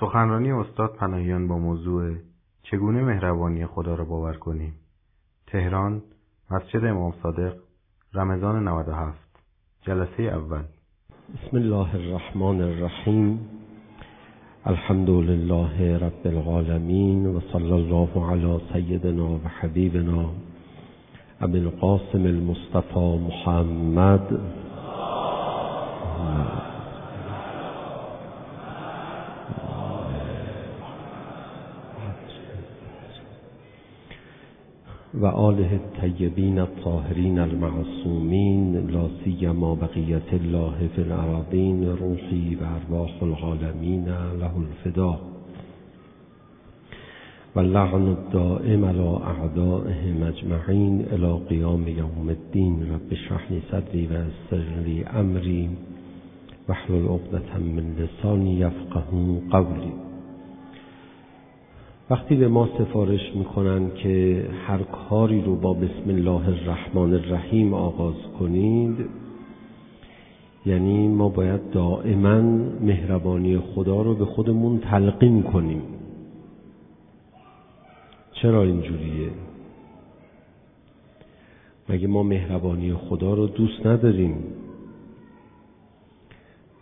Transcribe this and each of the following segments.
سخنرانی استاد پناهیان با موضوع چگونه مهربانی خدا را باور کنیم؟ تهران مسجد امام صادق رمضان 97 جلسه اول. بسم الله الرحمن الرحیم. الحمد لله رب العالمین و صلی الله علی سیدنا و حبیبنا. ابی القاسم المصطفى محمد. و آله الطیبین الطاهرین المعصومین لا سیما بقیت الله فی الارضین روحی و ارواح العالمین له الفدا و لعن الدائم على اعدائهم اجمعین الى قیام یوم الدین. رب لی صدری و یسر لی امری واحلل عقدة من لسانی یفقهوا قولی. وقتی به ما سفارش می‌کنن که هر کاری رو با بسم الله الرحمن الرحیم آغاز کنید یعنی ما باید دائما مهربانی خدا رو به خودمون تلقین کنیم. چرا اینجوریه مگه ما مهربانی خدا رو دوست نداریم؟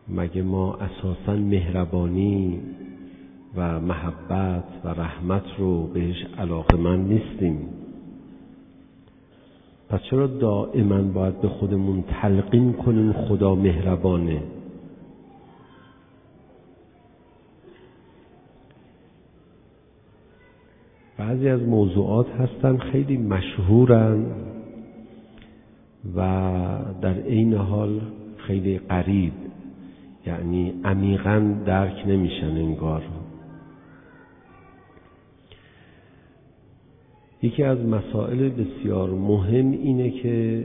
مگه ما اساسا مهربانی و محبت و رحمت رو بهش علاقه من نیستیم. پس چرا دائما باید به خودمون تلقین کنیم؟ خدا مهربانه. بعضی از موضوعات هستن خیلی مشهورن و در عین حال خیلی قریب یعنی عمیقا درک نمیشن انگار. یکی از مسائل بسیار مهم اینه که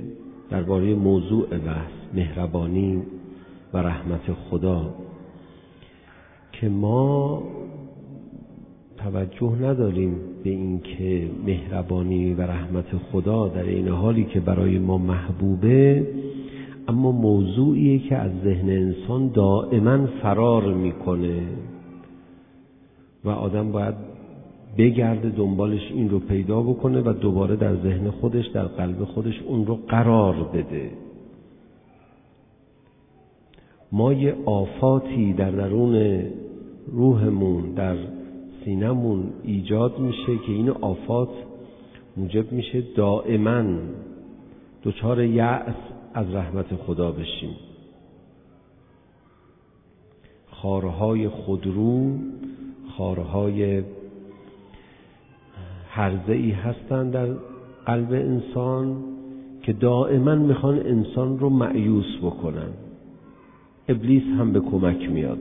درباره موضوع بحث مهربانی و رحمت خدا که ما توجه نداریم به اینکه مهربانی و رحمت خدا در این حالی که برای ما محبوبه اما موضوعیه که از ذهن انسان دائما فرار می‌کنه. و آدم باید بگرده دنبالش این رو پیدا بکنه و دوباره در ذهن خودش در قلب خودش اون رو قرار بده. ما یه آفاتی در درون روحمون در سینمون ایجاد میشه که این آفات موجب میشه دائما دچار یأس از رحمت خدا بشیم. خارهای خودرو خارهای حرزه ای هستند در قلب انسان که دائما می‌خوان انسان رو معیوس بکنن. ابلیس هم به کمک میاد.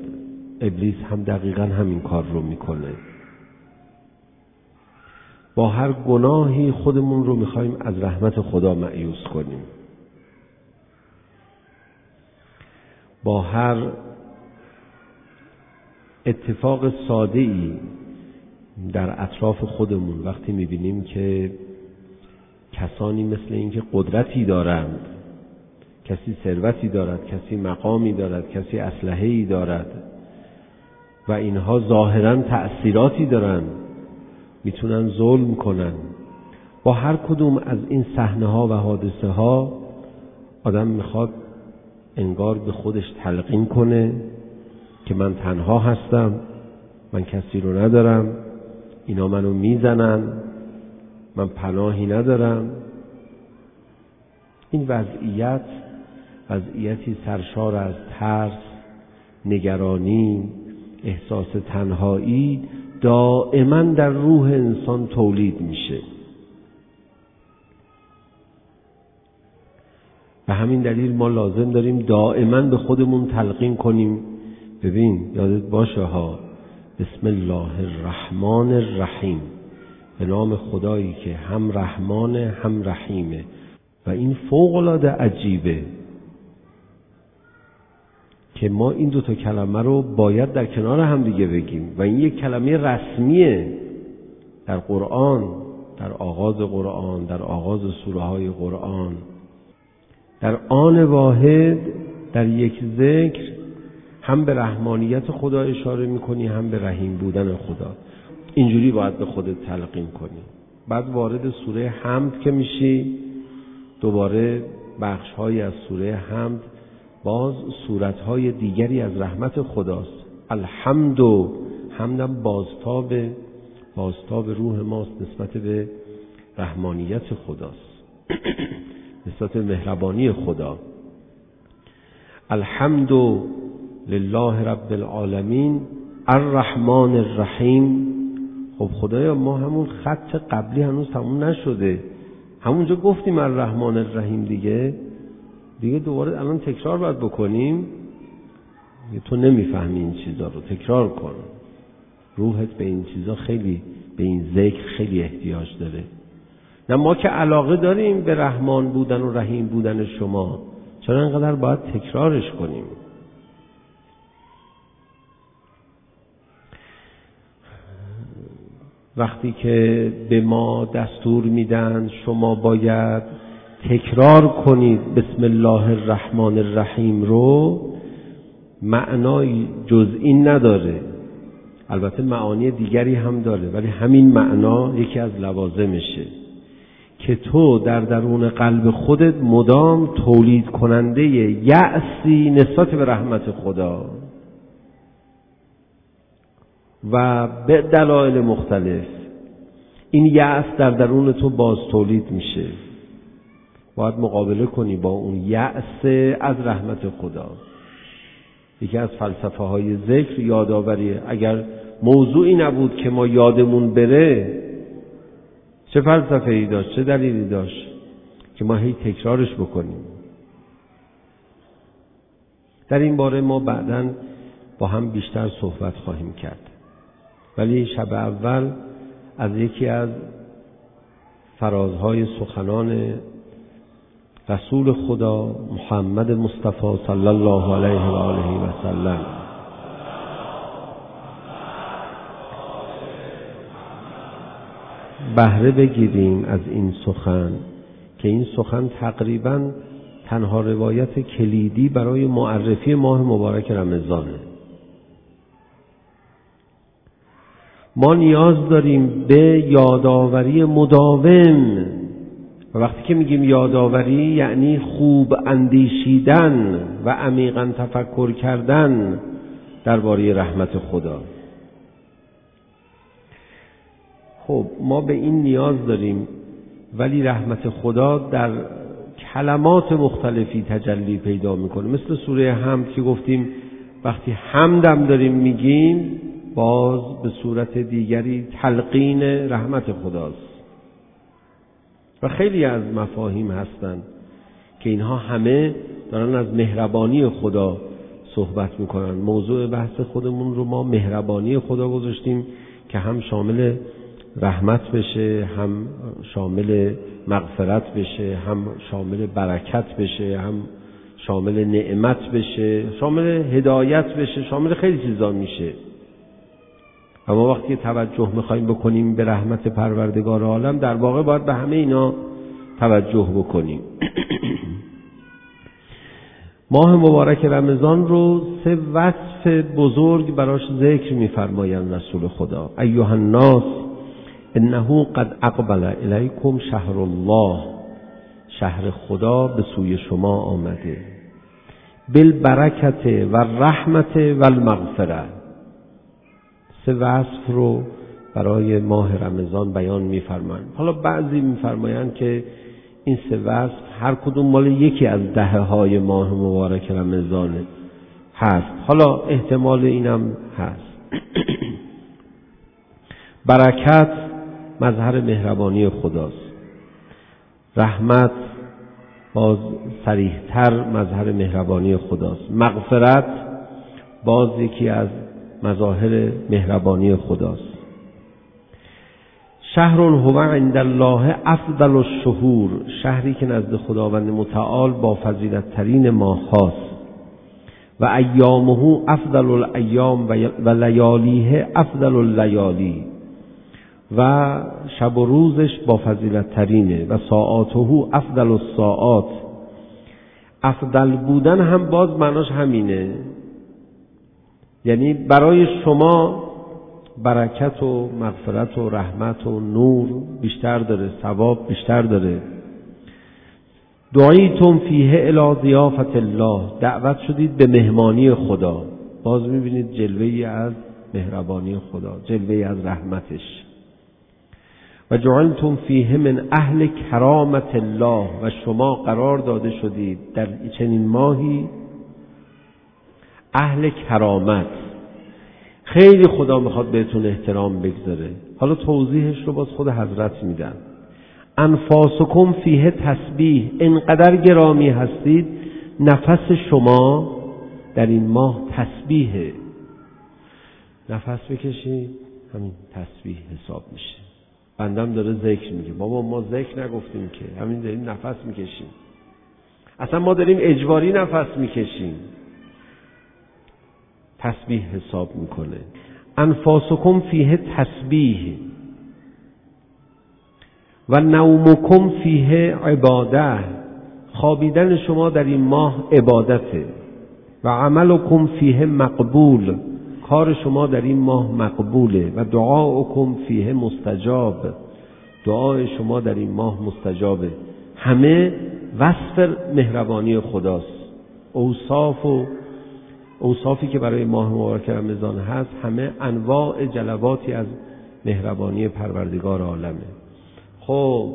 ابلیس هم دقیقا همین کار رو می‌کنه. با هر گناهی خودمون رو می‌خوایم از رحمت خدا معیوس کنیم. با هر اتفاق ساده ای در اطراف خودمون وقتی می‌بینیم که کسانی مثل اینکه قدرتی دارند کسی ثروتی دارد کسی مقامی دارد کسی اسلحه دارد و اینها ظاهرا تأثیراتی دارند می‌تونن ظلم کنن. با هر کدوم از این صحنه ها و حادثه ها آدم می‌خواد انگار به خودش تلقین کنه که من تنها هستم من کسی رو ندارم. اینا منو می‌زنن من پناهی ندارم. این وضعیت وضعیتی سرشار از ترس نگرانی احساس تنهایی دائما در روح انسان تولید میشه. به همین دلیل ما لازم داریم دائما به خودمون تلقین کنیم. ببین یادت باشه ها بسم الله الرحمن الرحیم. به نام خدایی که هم رحمان هم رحیمه. و این فوق العاده عجیبه که ما این دوتا کلمه رو باید در کنار هم دیگه بگیم. و این یک کلمه رسمیه در قرآن در آغاز قرآن در آغاز سوره های قرآن. در آن واحد در یک ذکر هم به رحمانیت خدا اشاره می‌کنی هم به رحیم بودن خدا. اینجوری باید به خودت تلقین کنی. بعد وارد سوره حمد که میشی دوباره بخش های از سوره حمد باز صورت های دیگری از رحمت خداست. الحمد و حمدم بازتاب بازتاب روح ماست نسبت به رحمانیت خداست. نسبت به مهربانی خدا. الحمد لله رب العالمین الرحمن الرحیم. خب خدایا ما همون خط قبلی هنوز تموم نشده. همونجا گفتیم الرحمن الرحیم دیگه. دیگه دوباره الان تکرار باید بکنیم. تو نمی‌فهمی این چیزا رو. تکرار کن. روحت به این چیزا خیلی به این ذکر خیلی احتیاج داره. نه ما که علاقه داریم به رحمان بودن و رحیم بودن شما. چرا انقدر باید تکرارش کنیم؟ وقتی که به ما دستور میدن شما باید تکرار کنید بسم الله الرحمن الرحیم رو معنای جز این نداره. البته معانی دیگری هم داره ولی همین معنا یکی از لوازمشه. که تو در درون قلب خودت مدام تولید کننده یأسی نسبت به رحمت خدا. و به دلایل مختلف. این یأس در درون تو باز تولید میشه. باید مقابله کنی با اون یأس از رحمت خدا. یکی از فلسفه های ذکر یادآوریه اگر موضوعی نبود که ما یادمون بره چه فلسفه ای داشت چه دلیلی داشت که ما هی تکرارش بکنیم. در این باره ما بعدا با هم بیشتر صحبت خواهیم کرد. ولی شب اول از یکی از فرازهای سخنان رسول خدا محمد مصطفی صلی الله علیه و آله و سلم. بهره بگیریم از این سخن که این سخن تقریبا تنها روایت کلیدی برای معرفی ماه مبارک رمضانه. ما نیاز داریم به یادآوری مداوم. و وقتی که میگیم یادآوری یعنی خوب اندیشیدن و عمیقا تفکر کردن درباره رحمت خدا. خب ما به این نیاز داریم ولی رحمت خدا در کلمات مختلفی تجلی پیدا می‌کنه. مثل سوره حمد که گفتیم وقتی حمدم داریم میگیم باز به صورت دیگری تلقین رحمت خداست. و خیلی از مفاهیم هستند که اینها همه دارن از مهربانی خدا صحبت می‌کنن. موضوع بحث خودمون رو ما مهربانی خدا گذاشتیم که هم شامل رحمت بشه هم شامل مغفرت بشه هم شامل برکت بشه هم شامل نعمت بشه شامل هدایت بشه شامل خیلی چیزا میشه. اما وقتی توجه می‌خوایم بکنیم به رحمت پروردگار عالم در واقع باید به همه اینا توجه بکنیم. ماه مبارک رمضان رو سه وصف بزرگ براش ذکر میفرمایند رسول خدا. ایها الناس انه قد اقبل الیکم شهر الله. شهر خدا به سوی شما آمده. بالبرکت و رحمت و المغفره سه وصف رو برای ماه رمضان بیان میفرمایند. حالا بعضی میفرمایند که این سه وصف هر کدوم مال یکی از دهه های ماه مبارک رمضانه هست. حالا احتمال اینم هست. برکت مظهر مهربانی خداست. رحمت باز سریحتر مظهر مهربانی خداست. مغفرت باز یکی از مظاهر مهربانی خداست. شهر هو عند الله افضل الشهور شهری که نزد خداوند متعال با فضیلت ترین ماه هاست و ایامه افضل الایام و لیالیه افضل اللیالی. و شب و روزش با فضیلت ترینه و ساعاته افضل الساعات. افضل بودن هم باز معناش همینه. یعنی برای شما برکت و مغفرت و رحمت و نور بیشتر داره ثواب بیشتر داره. دعایتم فیه الی ضیافت الله. دعوت شدید به مهمانی خدا. باز می‌بینید جلوه از مهربانی خدا جلوه از رحمتش. و جعلتم فیه من اهل کرامت الله. و شما قرار داده شدید در چنین ماهی اهل کرامت. خیلی خدا می‌خواد بهتون احترام بگذاره. حالا توضیحش رو باز خود حضرت میدن انفاسکم فیه تسبیح. انقدر گرامی هستید نفس شما در این ماه تسبیحه. نفس بکشید همین تسبیح حساب میشه. بندم داره ذکر میگه. بابا ما ذکر نگفتیم که همین داریم نفس می‌کشیم. اصلا ما داریم اجباری نفس می‌کشیم. تسبیح حساب می‌کنه. انفاسکم فیه تسبیح. و نومکم فیه عباده. خوابیدن شما در این ماه عبادته. و عملکم فیه مقبول. کار شما در این ماه مقبوله. و دعاکم فیه مستجاب. دعای شما در این ماه مستجابه. همه وصف مهربانی خداست. اوصاف و اوصافی که برای ماه مبارک رمضان هست همه انواع جلواتی از مهربانی پروردگار عالمه. خب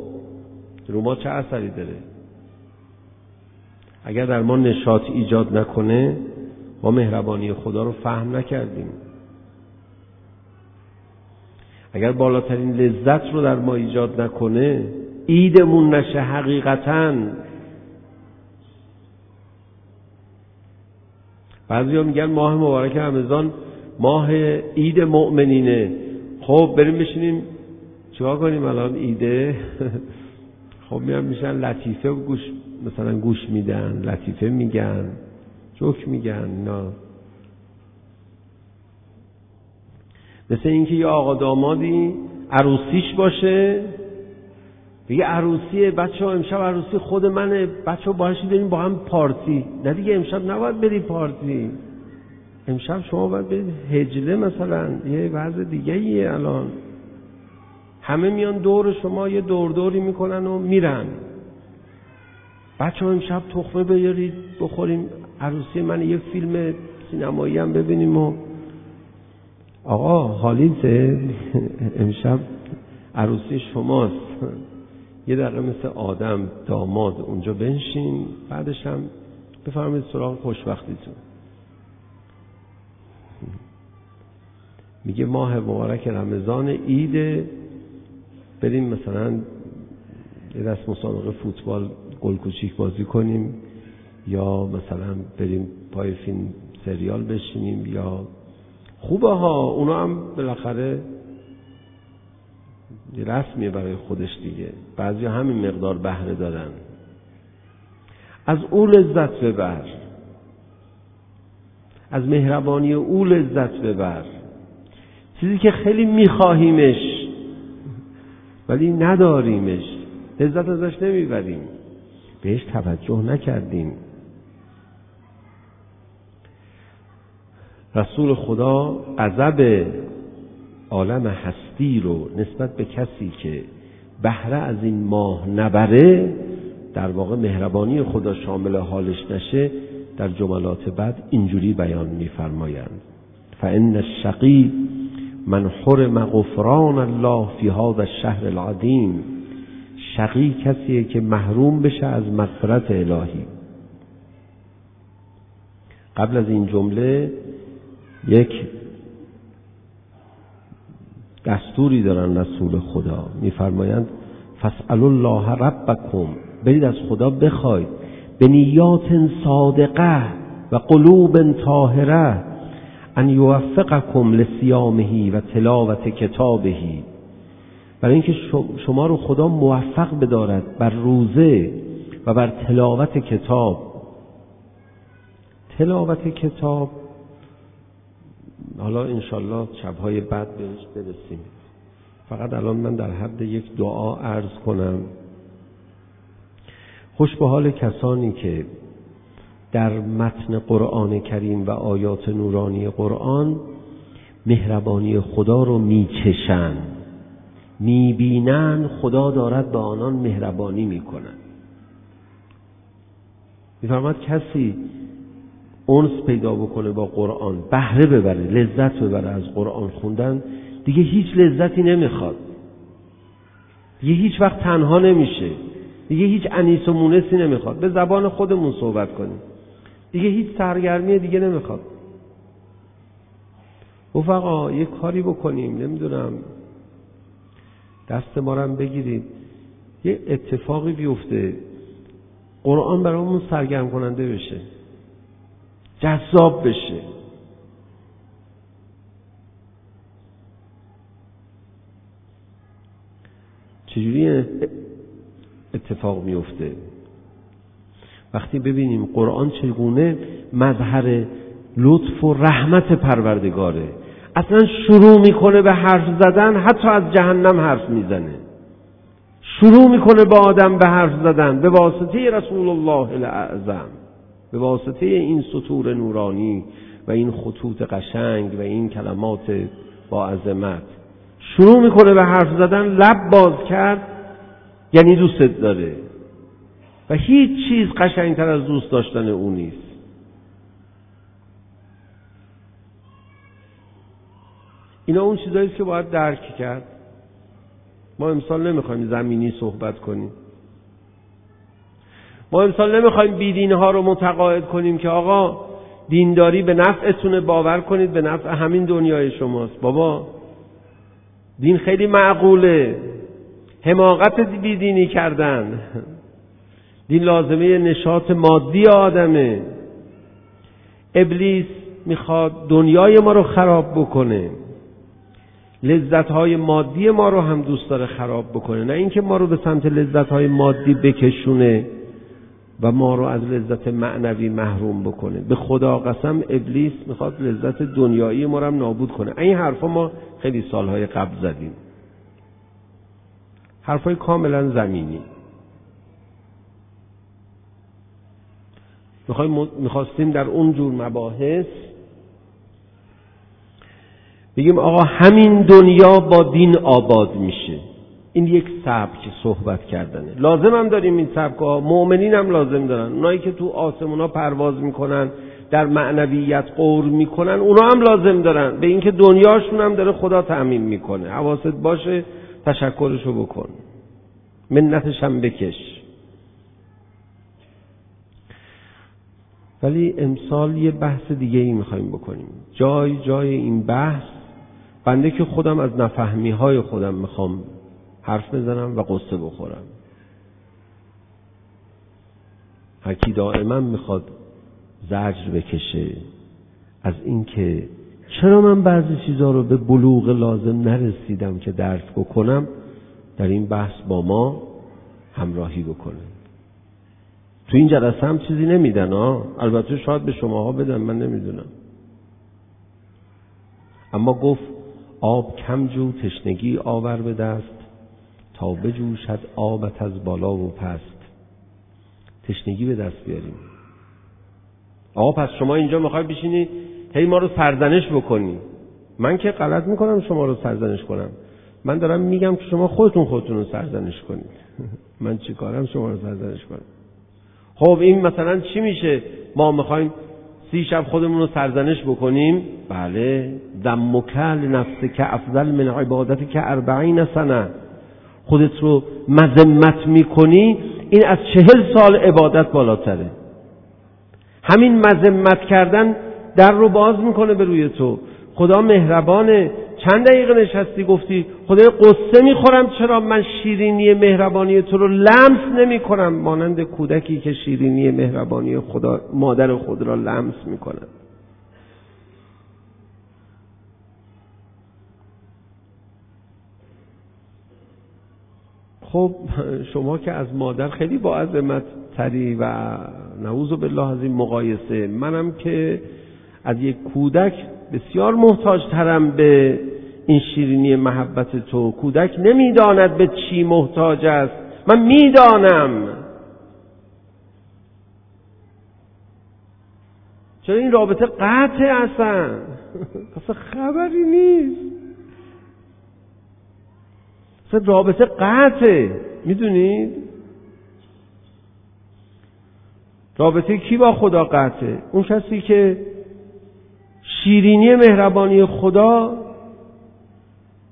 رو ما چه اثری داره؟ اگر در ما نشاط ایجاد نکنه ما مهربانی خدا رو فهم نکردیم. اگر بالاترین لذت رو در ما ایجاد نکنه ایدمون نشه حقیقتا. بعضی ها میگن ماه مبارک رمضان ماه عید مؤمنینه. خب بریم بشینیم. چیکار کنیم الان ایده خب میان میشن لطیفه گوش مثلا گوش میدن لطیفه میگن جوک میگن نه مثل اینکه یه آقا دامادی عروسیش باشه بگه عروسی بچه ها امشب عروسی خود منه. بچه ها باهاش بریم با هم پارتی نه دیگه امشب نباید بری پارتی امشب شما باید برید هجله مثلا. یه وضع دیگه ایه الان. همه میان دور شما یه دور دوری می‌کنن و میرن. بچه ها امشب تخمه بیارید بخوریم. عروسی من یه فیلم سینمایی هم ببینیم و آقا حالیته امشب عروسی شماست. یه دقیقه مثل آدم داماد اونجا بنشین بعدش هم بفرمایید سراغ خوشبختیتون. میگه ماه مبارک رمضان عید بریم مثلا یه دست مسابقه فوتبال گل کوچیک بازی کنیم یا مثلا بریم پای فیلم سریال بشینیم یا خوبه ها اونا هم بالاخره رسمیه برای خودش دیگه. بعضی همین مقدار بهره دارن. از او لذت ببر. از مهربانی او لذت ببر. چیزی که خیلی میخواهیمش ولی نداریمش. لذت ازش نمی‌بریم. بهش توجه نکردیم. رسول خدا غضب عالم هستی رو نسبت به کسی که بهره از این ماه نبره در واقع مهربانی خدا شامل حالش نشه در جملات بعد اینجوری بیان میفرمایند. فان الشقی من حرم غفران الله فی هذا الشهر العظیم شقی کسیه که محروم بشه از مغفرت الهی. قبل از این جمله یک دستوری دارن رسول خدا. میفرمایند فسأل الله ربکم. برید از خدا بخواید. به نیات صادقه و قلوب طاهره ان یوفقکم لسیامهی و تلاوت کتابهی برای اینکه شما رو خدا موفق بدارد بر روزه و بر تلاوت کتاب. تلاوت کتاب حالا انشالله شبهای بعد بهش برسیم. فقط الان من در حد یک دعا عرض کنم. خوش به حال کسانی که در متن قرآن کریم و آیات نورانی قرآن مهربانی خدا رو میچشن می‌بینن خدا دارد به آنان مهربانی می‌کنن میفرماد کسی اونس پیدا بکنه با قرآن. بهره ببره لذت ببره از قرآن خوندن. دیگه هیچ لذتی نمی‌خواد. دیگه هیچ وقت تنها نمیشه. دیگه هیچ انیس و مونسی نمی‌خواد. به زبان خودمون صحبت کنیم. دیگه هیچ سرگرمی دیگه نمی‌خواد. رفقا یه کاری بکنیم. نمی‌دونم. دست ما رو بگیرید. یه اتفاقی بیفته. قرآن برامون سرگرم کننده بشه. جذاب بشه. چجوری اتفاق میفته وقتی ببینیم قرآن چگونه مظهر لطف و رحمت پروردگاره. اصلا شروع می‌کنه به حرف زدن حتی از جهنم حرف می‌زنه. شروع می‌کنه با آدم به حرف زدن به واسطه رسول الله الاعظم به واسطه این سطور نورانی و این خطوط قشنگ و این کلمات با عظمت. شروع می‌کنه به حرف زدن لب باز کرد یعنی دوستت داره. و هیچ چیز قشنگتر از دوست داشتن او نیست. اینا اون چیزایی که باید درک کرد. ما امسال نمی‌خوایم زمینی صحبت کنیم. ما امسال نمی‌خوایم بیدین ها رو متقاعد کنیم که آقا دینداری به نفعتونه باور کنید به نفع همین دنیای شماست. بابا دین خیلی معقوله. حماقت بیدینی کردن. دین لازمه نشاط مادی آدمه. ابلیس می‌خواد دنیای ما رو خراب بکنه. لذت های مادی ما رو هم دوست داره خراب بکنه. نه اینکه ما رو به سمت لذت های مادی بکشونه. و ما رو از لذت معنوی محروم بکنه. به خدا قسم ابلیس می‌خواد لذت دنیایی ما رو هم نابود کنه. این حرفا ما خیلی سالهای قبل زدیم. حرفای کاملا زمینی. می‌خواستیم در اون جور مباحث بگیم آقا همین دنیا با دین آباد میشه. این یک سبک صحبت کردنه. لازم هم داریم این سبک ها. مؤمنین هم لازم دارن. اونایی که تو آسمونا پرواز می‌کنن در معنویت قور می‌کنن اونا هم لازم دارن. به اینکه دنیاشون هم داره خدا تعمین می‌کنه. حواست باشه تشکرشو بکن. منتش هم بکش. ولی امسال یه بحث دیگه ای می‌خوایم بکنیم. جای جای این بحث بنده که خودم از نفهمی های خودم می‌خوام حرف بزنم و قصه بخورم. هرکی دائما می‌خواد زجر بکشه از اینکه چرا من بعضی چیزها رو به بلوغ لازم نرسیدم که درک بکنم؟ در این بحث با ما همراهی بکنه. تو این جلسه هم چیزی نمیدن ها البته شاید به شماها بدن من نمی‌دونم. اما گفت آب کم جو تشنگی آور به دست. تا بجوشد آبت از بالا و پست. تشنگی به دست بیاریم. آقا پس شما اینجا می‌خوای بشینی؟ هی ما رو سرزنش بکنی. من که غلط می‌کنم شما رو سرزنش کنم. من دارم میگم که شما خودتون خودتون رو سرزنش کنید. من چی کارم شما رو سرزنش کنم؟ خب این مثلا چی میشه؟ ما می‌خوایم سی شب خودمون رو سرزنش بکنیم. بله. دم و کل نفس که افضل من عبادت که اربعین سنه. خودت رو مذمت می‌کنی این از چهل سال عبادت بالاتره. همین مذمت کردن در رو باز می‌کنه به روی تو. خدا مهربانه چند دقیقه نشستی گفتی خدای قصه می‌خورم چرا من شیرینی مهربانی تو رو لمس نمی کنم مانند کودکی که شیرینی مهربانی خدا مادر خود را لمس می‌کنم خب شما که از مادر خیلی با عظمت تری و نعوذ بالله از این مقایسه منم که از یک کودک بسیار محتاج ترم به این شیرینی محبت تو. کودک نمی‌داند به چی محتاج است. من می‌دانم. چرا این رابطه قطع اصلا؟ اصلا خبری نیست. اصلا رابطه قطعه. می‌دونید؟ رابطه کی با خدا قطعه؟ اون کسی که شیرینی مهربانی خدا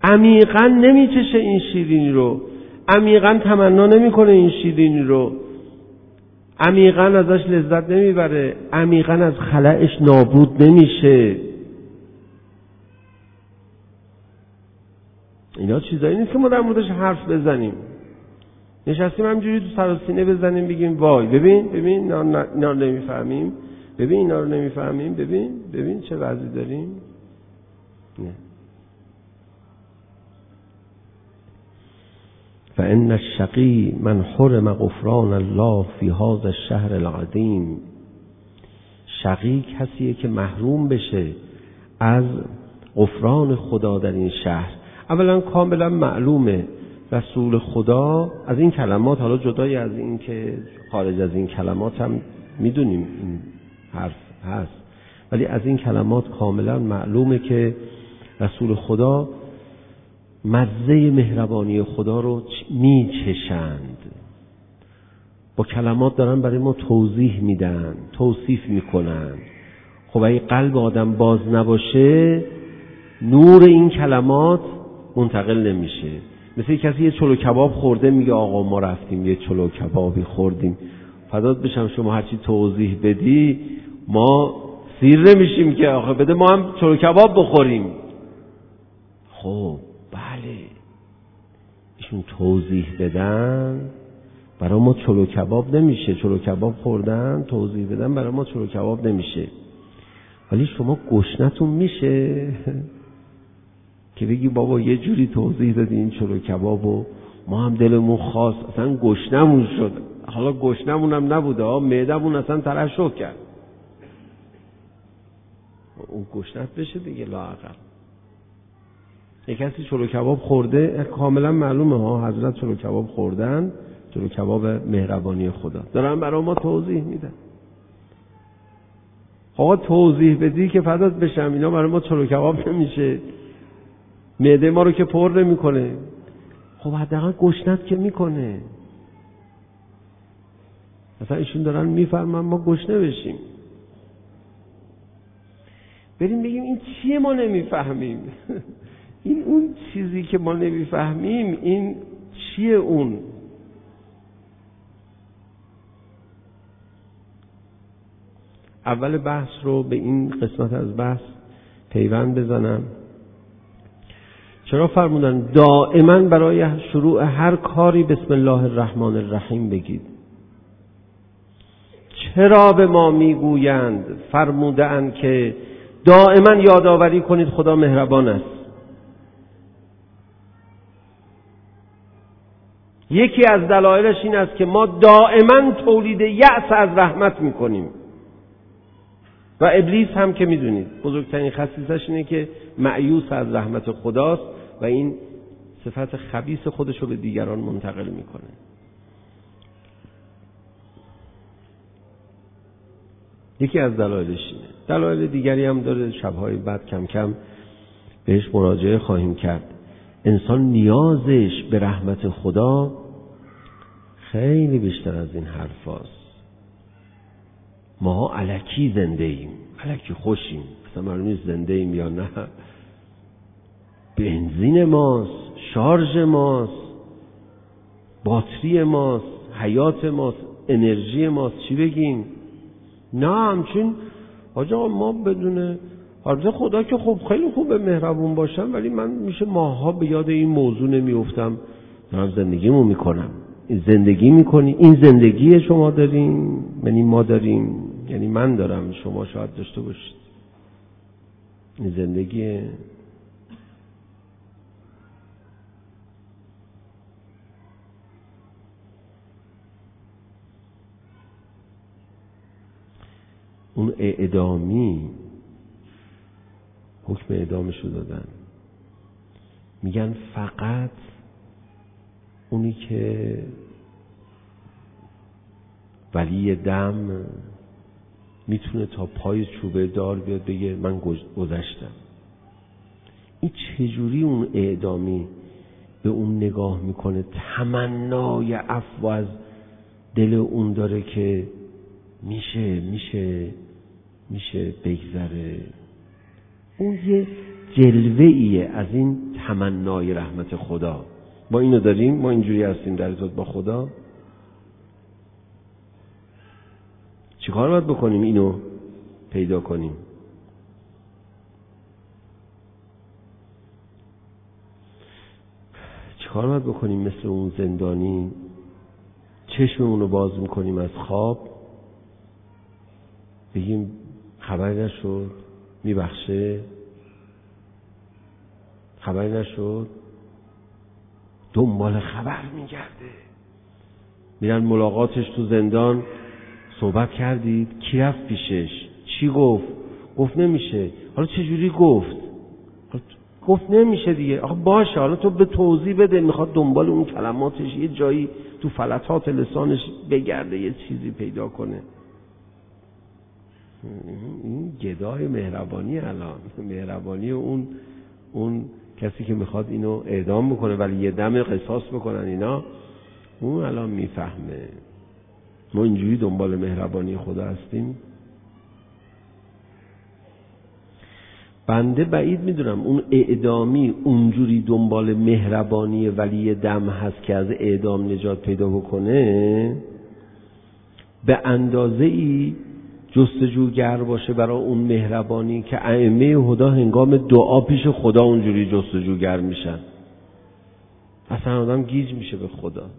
عمیقا نمیچشه این شیرینی رو. عمیقا تمنا نمی‌کنه این شیرینی رو. عمیقا ازش لذت نمی‌بره. عمیقا از خلعش نابود نمیشه. اینا چیزایی نیست که ما در موردش حرف بزنیم. نشستیم همجوری تو سراسینه بزنیم بگیم وای ببین ببین اینا رو نمی‌فهمیم. ببین اینا رو نمی‌فهمیم. ببین ببین چه وضعی داریم. نه. فان الشقی من حرم غفران الله فی هذا الشهر العظیم شقی کسیه که محروم بشه از غفران خدا در این شهر. اولا کاملا معلومه رسول خدا از این کلمات حالا جدای از این که خارج از این کلمات هم می‌دونیم این حرف هست. ولی از این کلمات کاملا معلومه که رسول خدا مزه مهربانی خدا رو میچشند. با کلمات دارن برای ما توضیح میدن توصیف می‌کنن. خب اگه قلب آدم باز نباشه نور این کلمات منتقل نمیشه. مثل کسی یه چلو کباب خورده میگه آقا ما رفتیم یه چلو کبابی خوردیم. فدات بشم شما هرچی توضیح بدی ما سیر نمیشیم که آخه بده ما هم چلو کباب بخوریم. خب بله. ایشون توضیح بدن برای ما چلو کباب نمیشه. چلو کباب خوردن توضیح بدن برای ما چلو کباب نمیشه. ولی شما گشنتون میشه. که بگی بابا یه جوری توضیح دادی این چلو کباب و ما هم دلمون خواست. اصلا گشنمون شد. حالا گشنمون هم نبوده. ها معدمون اصلا ترشح کرد. اون گشنت بشه دیگه لاعقل یک کسی چلو کباب خورده کاملا معلومه ها. حضرت چلو کباب خوردن چلو کباب مهربانی خدا. دارن برای ما توضیح میدن. آقا توضیح بدی که فدات بشم. اینا برای ما چلو کباب نمیشه. معده ما رو که پر نمی‌کنه. خب حداقل گشنت که می‌کنه. مثلا ایشون دارن میفرمن ما گشنه بشیم. بریم بگیم این چیه ما نمی‌فهمیم؟ این اون چیزی که ما نمی‌فهمیم این چیه اون؟ اول بحث رو به این قسمت از بحث پیوند بزنم. چرا فرمودن دائما برای شروع هر کاری بسم الله الرحمن الرحیم بگید؟ چرا به ما می‌گویند فرمودن که دائما یادآوری کنید خدا مهربان است؟ یکی از دلایلش این است که ما دائما تولید یأس از رحمت می‌کنیم. و ابلیس هم که می‌دونید بزرگترین خصیصش اینه که معیوس از رحمت خداست و این صفت خبیس خودش رو به دیگران منتقل می‌کنه. یکی از دلایلش اینه. دلایل دیگری هم داره شبهای بعد کم کم بهش مراجعه خواهیم کرد. انسان نیازش به رحمت خدا خیلی بیشتر از این حرف هاست ماها علکی زنده ایم. علکی خوشیم. مثلا معلوم زنده ایم یا نه. بنزین ماست شارژ ماست باتری ماست حیات ماست انرژی ماست. چی بگیم؟ نه همچین. آجا ما بدونه البته خدا که خب خیلی خوبه مهربون باشم ولی من میشه ماها به یاد این موضوع نمیفتم دارم زندگیمو می‌کنم. این زندگی می‌کنی؟ این زندگی شما داریم؟ یعنی ما داریم؟ یعنی من دارم شما شاید داشته باشید. زندگی اون اعدامی حکم اعدامش رو دادن. میگن فقط اونی که ولی دم می‌تونه تا پای چوبه دار بیاد بگه من گذشتم. این چجوری اون اعدامی به اون نگاه می‌کنه؟ تمنای عفو از دل اون داره که میشه میشه میشه بگذره. اون یه جلوه ایه از این تمنای رحمت خدا. ما اینو داریم؟ ما اینجوری هستیم در با خدا؟ چیکار باید بکنیم اینو پیدا کنیم؟ چیکار باید بکنیم مثل اون زندانی؟ چشممون رو باز می‌کنیم از خواب؟ بگیم خبری نشد میبخشه؟ خبری نشد؟ دنبال خبر میگرده. میرن ملاقاتش تو زندان. صحبت کردید کی رفت پیشش؟ چی گفت؟ گفت نمیشه. حالا چجوری گفت؟ گفت نمیشه دیگه. آخه باشه حالا تو به توضیح بده. می‌خواد دنبال اون کلماتش یه جایی تو فلتات لسانش بگرده یه چیزی پیدا کنه. این گدای مهربانی الان. مهربانی اون اون کسی که می‌خواد اینو اعدام بکنه ولی یه دم قصاص بکنن اینا اون الان می‌فهمه. ما اینجوری دنبال مهربانی خدا هستیم. بنده بعید می‌دونم اون اعدامی اونجوری دنبال مهربانی ولی دم هست که از اعدام نجات پیدا بکنه به اندازه ای جستجوگر باشه برای اون مهربانی که ائمه هدا هنگام دعا پیش خدا اونجوری جستجوگر میشن. اصلا آدم گیج میشه به خدا.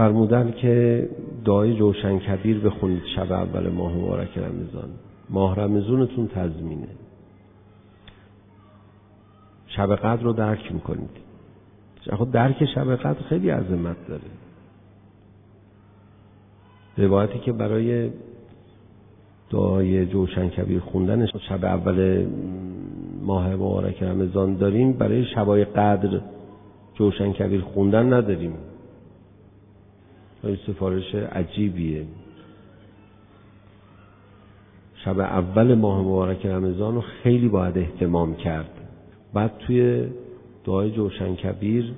فرمودن که دعای جوشن کبیر بخونید شب اول ماه مبارک رمضان. ماه رمضانتون تضمینه. شب قدر رو درک می‌کنید. خب درک شب قدر خیلی عظمت داره. روایتی که برای دعای جوشن کبیر خوندن شب اول ماه مبارک رمضان داریم برای شبای قدر جوشن کبیر خوندن نداریم. سفارش عجیبیه. شب اول ماه مبارک رمضان رو خیلی باید احتمام کرد. بعد توی دعای جوشن کبیر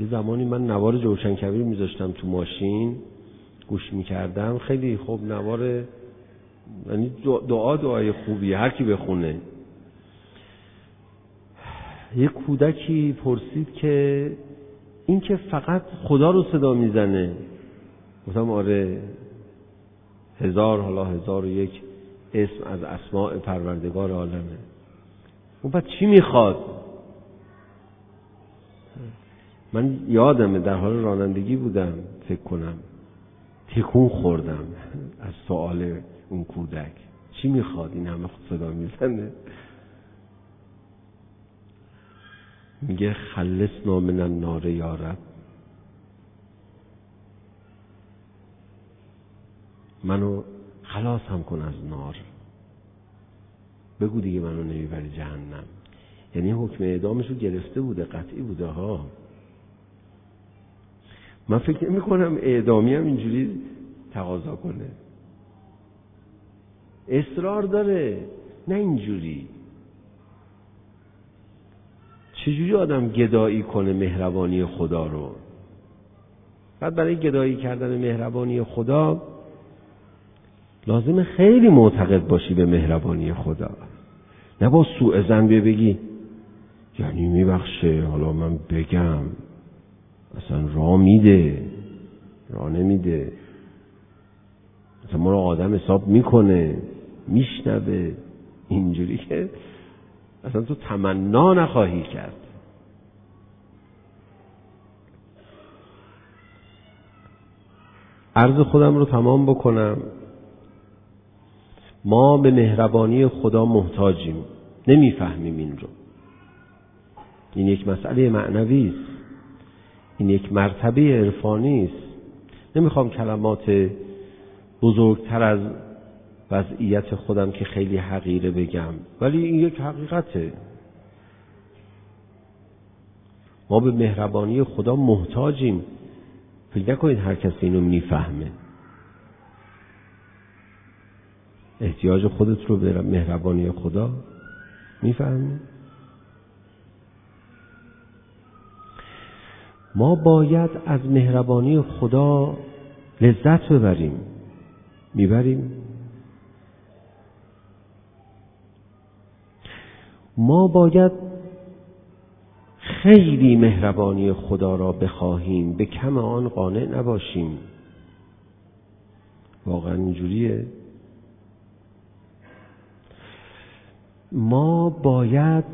یه زمانی من نوار جوشن کبیر میذاشتم تو ماشین گوش می‌کردم. خیلی خوب نوار یعنی دعا دعای خوبیه. هر کی بخونه. یه کودکی پرسید که این که فقط خدا رو صدا می‌زنه. گفتم آره هزار حالا هزار و یک اسم از اسماع پروردگار عالمه. اون بعد چی می‌خواد؟ من یادمه در حال رانندگی بودم فکر کنم. تکون خوردم از سوال اون کودک. چی می‌خواد این همه صدا می‌زنه؟ میگه خلص نامن النار یارب منو خلاص هم کن از نار. بگو دیگه منو نمی‌بری جهنم. یعنی حکم اعدامش رو گرفته بوده قطعی بوده ها. من فکر نمی کنم اعدامی هم اینجوری تقاضا کنه. اصرار داره نه اینجوری. چجوری آدم گدایی کنه مهربانی خدا رو؟ بعد برای گدایی کردن مهربانی خدا لازمه خیلی معتقد باشی به مهربانی خدا. نه با سوء زن بگی یعنی میبخشه حالا من بگم. اصلا را میده را نمیده. مثلا ما رو آدم حساب می‌کنه میشنوه. اینجوری که اصلا تو تمنا نخواهی کرد. عرض خودم رو تمام بکنم. ما به مهربانی خدا محتاجیم. نمی‌فهمیم این رو. این یک مسئله معنوی است. این یک مرتبه عرفانی است. نمی‌خوام کلمات بزرگتر از وضعیت خودم که خیلی حقیره بگم. ولی این یک حقیقته. ما به مهربانی خدا محتاجیم. فکر نکنید هر کسی اینو می‌فهمه. احتیاج خودت رو به مهربانی خدا می‌فهمی؟ ما باید از مهربانی خدا لذت ببریم. می‌بریم؟ ما باید خیلی مهربانی خدا را بخواهیم به کم آن قانع نباشیم. واقعا اینجوریه. ما باید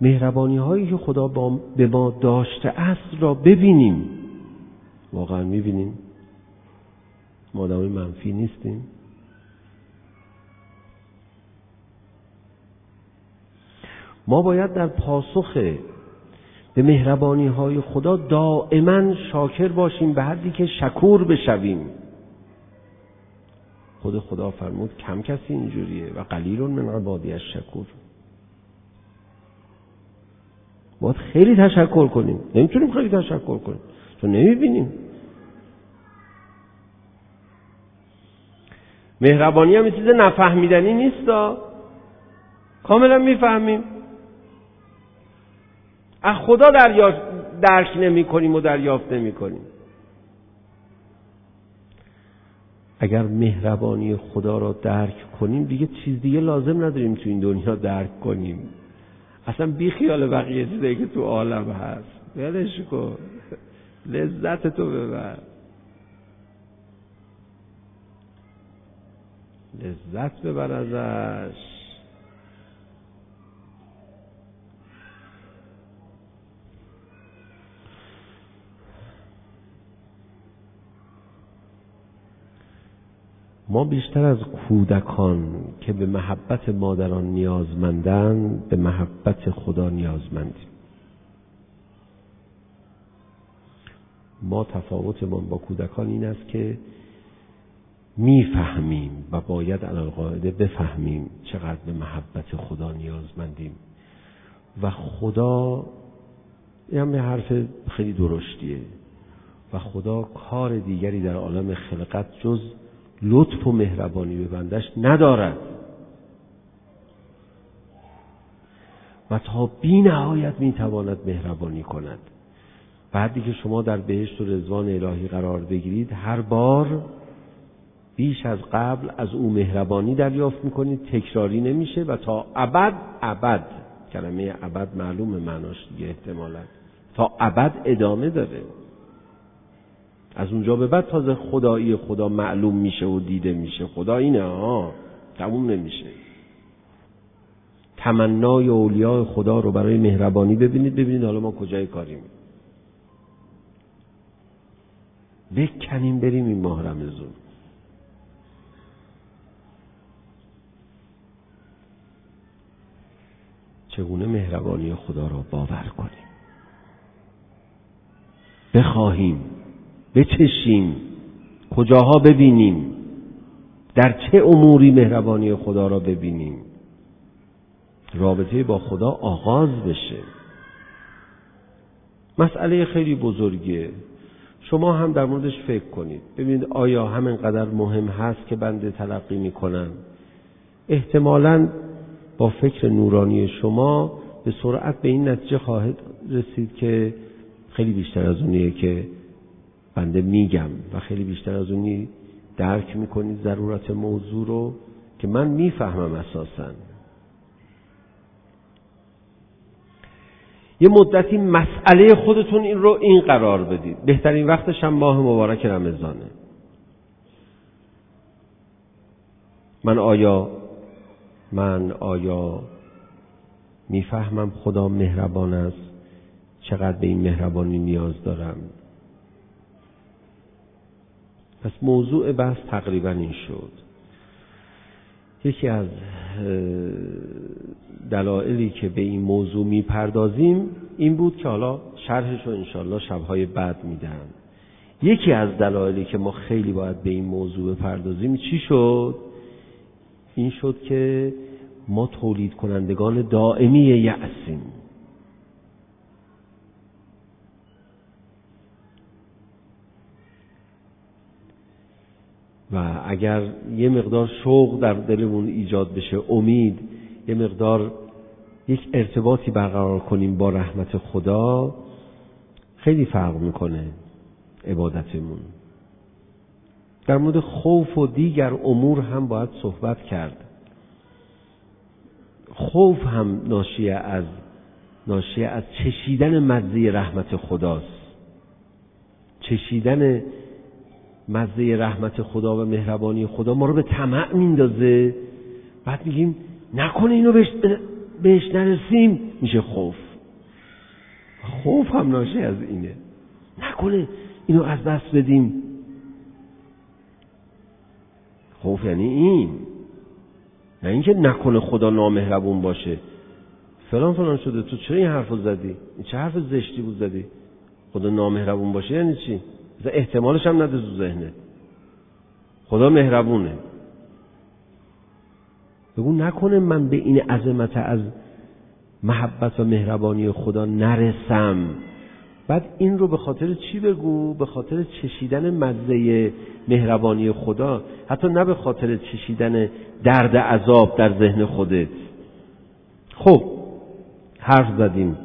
مهربانی هایی که خدا به ما داشته است را ببینیم. واقعا می‌بینیم. ما منفی نیستیم. ما باید در پاسخ به مهربانی های خدا دائما شاکر باشیم به حدی که شکور بشویم. خود خدا فرمود کم کسی اینجوریه و قلیل من عبادی از شکور باید خیلی تشکر کنیم. نمی‌تونیم خیلی تشکر کنیم. چون نمی‌بینیم. مهربانی هم چیز نفهمیدنی نیست کاملا می‌فهمیم. از خدا درک نمی کنیم و دریافت نمی کنیم اگر مهربانی خدا را درک کنیم دیگه چیز دیگه لازم نداریم تو این دنیا درک کنیم. اصلا بی خیال بقیه چیزایی که تو عالم هست. ولش کن. لذت تو ببر. لذت ببر ازش. ما بیشتر از کودکان که به محبت مادران نیازمندن به محبت خدا نیازمندیم. ما تفاوتمان با کودکان این است که می‌فهمیم و باید علالقاعده بفهمیم چقدر به محبت خدا نیازمندیم. و خدا این هم حرف خیلی درشتیه. و خدا کار دیگری در عالم خلقت جز لطف و مهربانی به بندش ندارد. و تا بی نهایت می تواند مهربانی کند. بعدی که شما در بهشت و رزوان الهی قرار بگیرید هر بار بیش از قبل از او مهربانی دریافت می‌کنید تکراری نمیشه و تا ابد ابد کلمه ابد معلوم معناش دیگه احتمالا تا ابد ادامه داره. از اونجا به بعد تازه خدایی خدا معلوم میشه و دیده میشه. خدا اینه ها تموم نمیشه. تمنای اولیاء خدا رو برای مهربانی ببینید ببینید حالا ما کجای کاریم. بکنیم بریم این ماه رمزون چگونه مهربانی خدا را باور کنیم؟ بخواهیم بچشیم کجاها ببینیم در چه اموری مهربانی خدا را ببینیم. رابطه با خدا آغاز بشه. مسئله خیلی بزرگیه. شما هم در موردش فکر کنید. ببینید آیا همینقدر مهم هست که بنده تلقی می‌کنم احتمالا با فکر نورانی شما به سرعت به این نتیجه خواهد رسید که خیلی بیشتر از اونیه که بنده میگم و خیلی بیشتر از اونی درک می‌کنید ضرورت موضوع رو که من می‌فهمم اساسا. یه مدتی مسئله خودتون این رو این قرار بدید. بهترین وقتش هم ماه مبارک رمضانه من آیا من آیا می‌فهمم خدا مهربان است؟ چقدر به این مهربانی نیاز دارم؟ پس موضوع بحث تقریبا این شد. یکی از دلایلی که به این موضوع می‌پردازیم این بود که حالا شرحش رو انشالله شبهای بعد میدم. یکی از دلایلی که ما خیلی باید به این موضوع بپردازیم چی شد؟ این شد که ما تولید کنندگان دائمی یعصیم و اگر یه مقدار شوق در دلمون ایجاد بشه امید یه مقدار یک ارتباطی برقرار کنیم با رحمت خدا خیلی فرق می‌کنه عبادتمون. در مورد خوف و دیگر امور هم باید صحبت کرد. خوف هم ناشی از ناشی از چشیدن مزه رحمت خداست. چشیدن مزه رحمت خدا و مهربانی خدا ما رو به طمع میندازه. بعد میگیم نکنه اینو بهش, بهش نرسیم. میشه خوف. خوف هم ناشی از اینه. نکنه اینو از دست بدیم. خوف یعنی این. نه اینکه نکنه خدا نامهربون باشه. فلان فلان شده. تو چرا این حرف زدی؟ این چه حرف زشتی بود زدی؟ خدا نامهربون باشه یعنی چی؟ احتمالش هم نده تو ذهنه. خدا مهربونه. بگو نکنه من به این عظمت از محبت و مهربانی خدا نرسم. بعد این رو به خاطر چی بگو؟ به خاطر چشیدن مزه مهربانی خدا. حتی نه به خاطر چشیدن درد عذاب در ذهن خودت. خب حرف زدیم.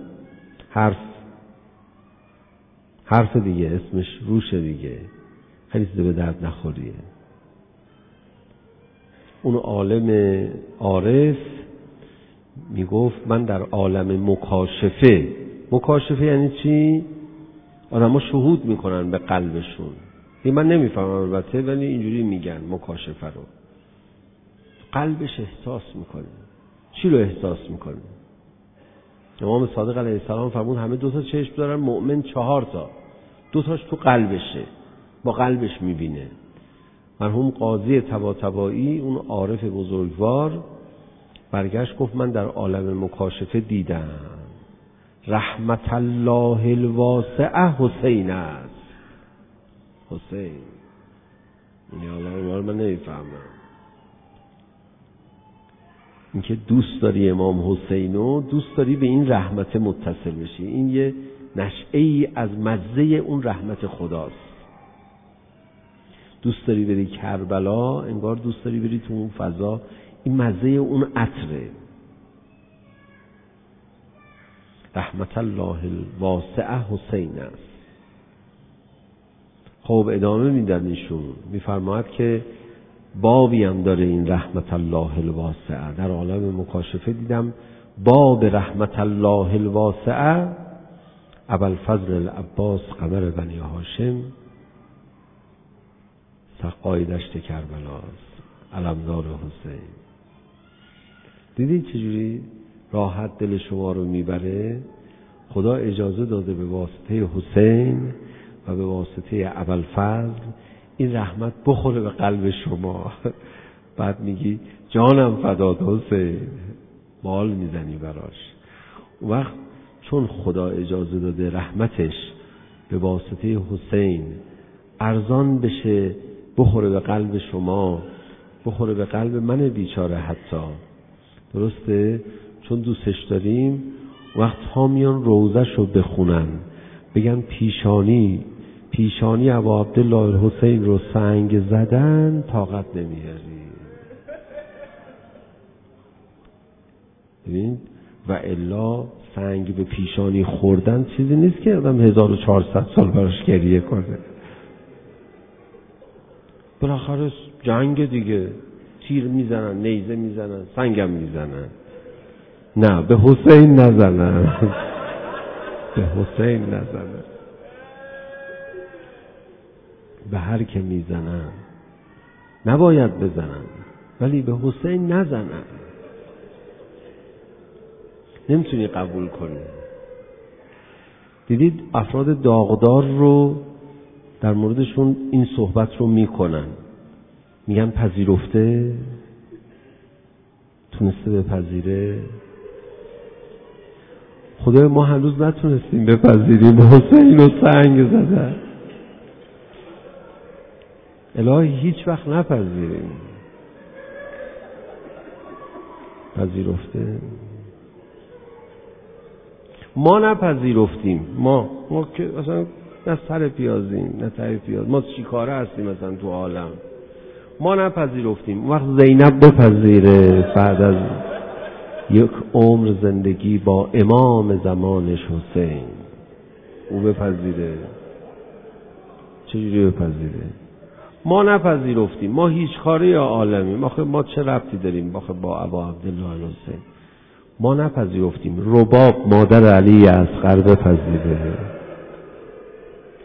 حرف حرف دیگه اسمش روشه دیگه. خیلی به درد نخوریه. اون عالم عارف می‌گفت من در عالم مکاشفه. مکاشفه یعنی چی؟ آدم ها شهود می‌کنن به قلبشون. این من نمی‌فهمم البته ولی اینجوری میگن مکاشفه رو. قلبش احساس می‌کنه. چی رو احساس می‌کنه؟ امام صادق علیه السلام فرمود همه دو تا چشم دارن مؤمن چهار تا. دو تاش تو قلبشه با قلبش می‌بینه. مرحوم قاضی تباتبایی اون عارف بزرگوار برگشت گفت من در عالم مکاشفه دیدم. رحمت الله الواسعه حسین است. حسین. این حالا من نمی‌فهمم. اینکه دوست داری امام حسینو دوست داری به این رحمت متصل بشی. این یه نشعه ای از مزه اون رحمت خداست. دوست داری بری کربلا؟ انگار دوست داری بری تو اون فضا. این مزه اون عطره. رحمت الله الواسعه حسین است. خب ادامه میدن ایشون. میفرماید که بابی هم داره این رحمت الله الواسعه. در عالم مکاشفه دیدم باب رحمت الله الواسعه اول فضل العباس قمر بنی هاشم سقای دشت کربلاست علمدار حسین. دیدید چجوری؟ راحت دل شما رو می‌بره. خدا اجازه داده به واسطه حسین و به واسطه فضل این رحمت بخوره به قلب شما. بعد میگی جانم فداد حسین. مال می‌زنی براش. وقت چون خدا اجازه داده رحمتش به واسطه حسین ارزان بشه بخوره به قلب شما بخوره به قلب من بیچاره حتی. درسته؟ چون دوستش داریم وقت ها میان روزش رو بخونن. بگن پیشانی پیشانی ابا عبدالله حسین رو سنگ زدن طاقت نمیاری. ببین؟ و الا سنگ به پیشانی خوردن چیزی نیست که آدم 1400 سال براش گریه کنه. بالاخره جنگ دیگه. تیر می‌زنن نیزه می‌زنن سنگم می‌زنن. نه به حسین نزنن. به حسین نزنن. به هر که می‌زنن. نباید بزنن. ولی به حسین نزنن. نمی‌تونی قبول کنی. دیدید افراد داغدار رو در موردشون این صحبت رو می‌کنن. میگن پذیرفته تونسته بپذیره. خدای ما هنوز نتونستیم بپذیریم. حسین و سنگ زده. الهی هیچ وقت نپذیریم. پذیرفته. ما نپذیرفتیم. ما ما که اصلا نه سر پیازیم نه تای پیاز. ما چیکاره هستیم مثلا تو عالم؟ ما نپذیرفتیم. وقت زینب بپذیره بعد از یک عمر زندگی با امام زمانش حسین. او بپذیره. چجوری بپذیره؟ ما نپذیرفتیم. ما هیچ کاری یا عالمی ما ما چه ربطی داریم؟ با با ابا عبدالله حسین. ما نپذیرفتیم. رباب مادر علی اصغر بپذیره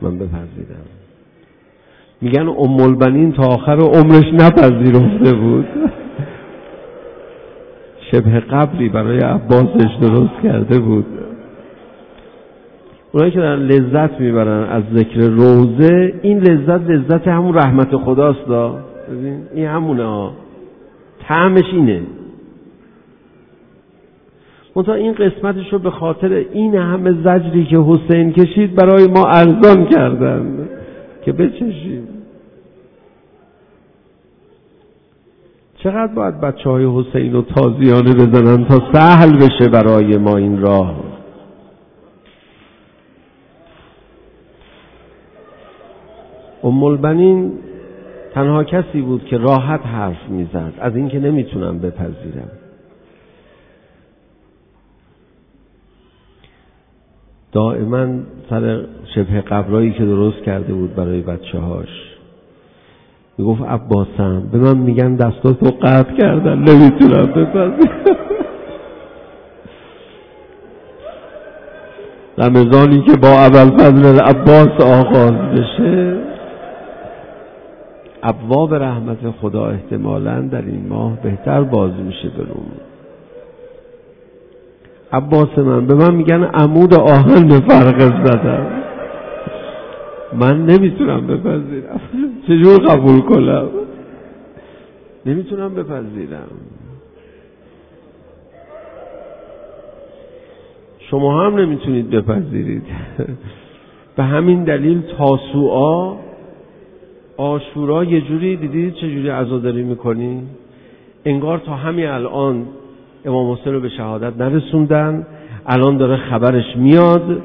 من بپذیرم. میگن ام البنین تا آخر عمرش نپذیرفته بود. شبه قبری برای عباسش درست کرده بود. اونایی که دارن لذت می‌برن از ذکر روزه این لذت لذت همون رحمت خداست دا این همونه ها تعمش اینه. منتها این قسمتش رو به خاطر این همه زجری که حسین کشید برای ما ارزان کردن که بچشیم. چقدر باید بچه های حسین رو تازیانه بزنن تا سهل بشه برای ما این راه؟ ام البنین تنها کسی بود که راحت حرف می‌زد. از اینکه نمی‌تونم بپذیرم. دائما سر شبه قبرایی که درست کرده بود برای بچه هاش می‌گفت عباسم به من میگن دستاتو قطع کردن نمی‌تونم بپذیرم. رمضانی که با اول فضل عباس آغاز بشه. ابواب رحمت خدا احتمالا در این ماه بهتر باز میشه برون عباس من به من میگن عمود آهن به فرق زدم من نمی‌تونم بپذیرم. چجور قبول کنم؟ نمی‌تونم بپذیرم. شما هم نمی‌تونید بپذیرید. به همین دلیل تاسوعا آشورا یه جوری دیدید چه جوری عزاداری می‌کنی؟ انگار تا همین الان امام حسین رو به شهادت نرسوندن. الان داره خبرش میاد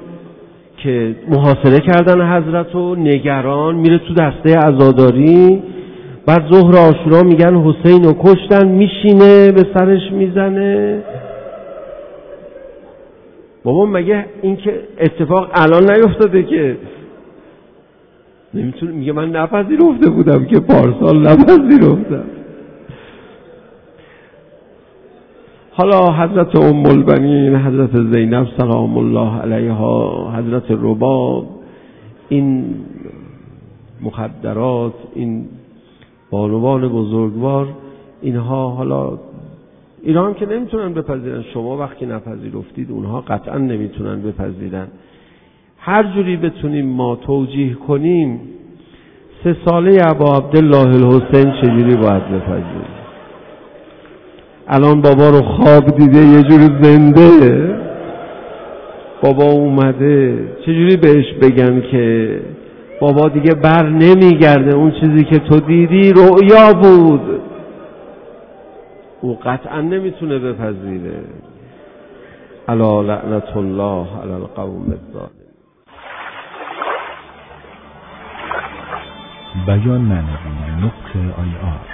که محاصره کردن حضرت و نگران میره تو دسته عزاداری. بعد ظهر آشورا میگن حسین رو کشتن میشینه به سرش می‌زنه. بابا مگه این که اتفاق الان نیفتاده که؟ نمی‌تونه میگه من نپذیرفته بودم که پارسال نپذیرفتم. حالا حضرت ام البنین حضرت زینب سلام الله علیها حضرت رباب این مخدرات این بانوان بزرگوار اینها حالا اینا هم که نمی‌تونن بپذیرن. شما وقتی نپذیرفتید اونها قطعا نمی‌تونن بپذیرن. هر جوری بتونیم ما توجیه کنیم سه ساله ابا عبدالله الحسین چجوری باید بپذیریم؟ الان بابا رو خواب دیده یه جوری زنده. بابا اومده. چجوری بهش بگن که بابا دیگه بر نمیگرده؟ اون چیزی که تو دیدی رؤیا بود. او قطعا نمی‌تونه بپذیره. علا لعنت الله علی القوم الظالم بیان نقطه آی آر.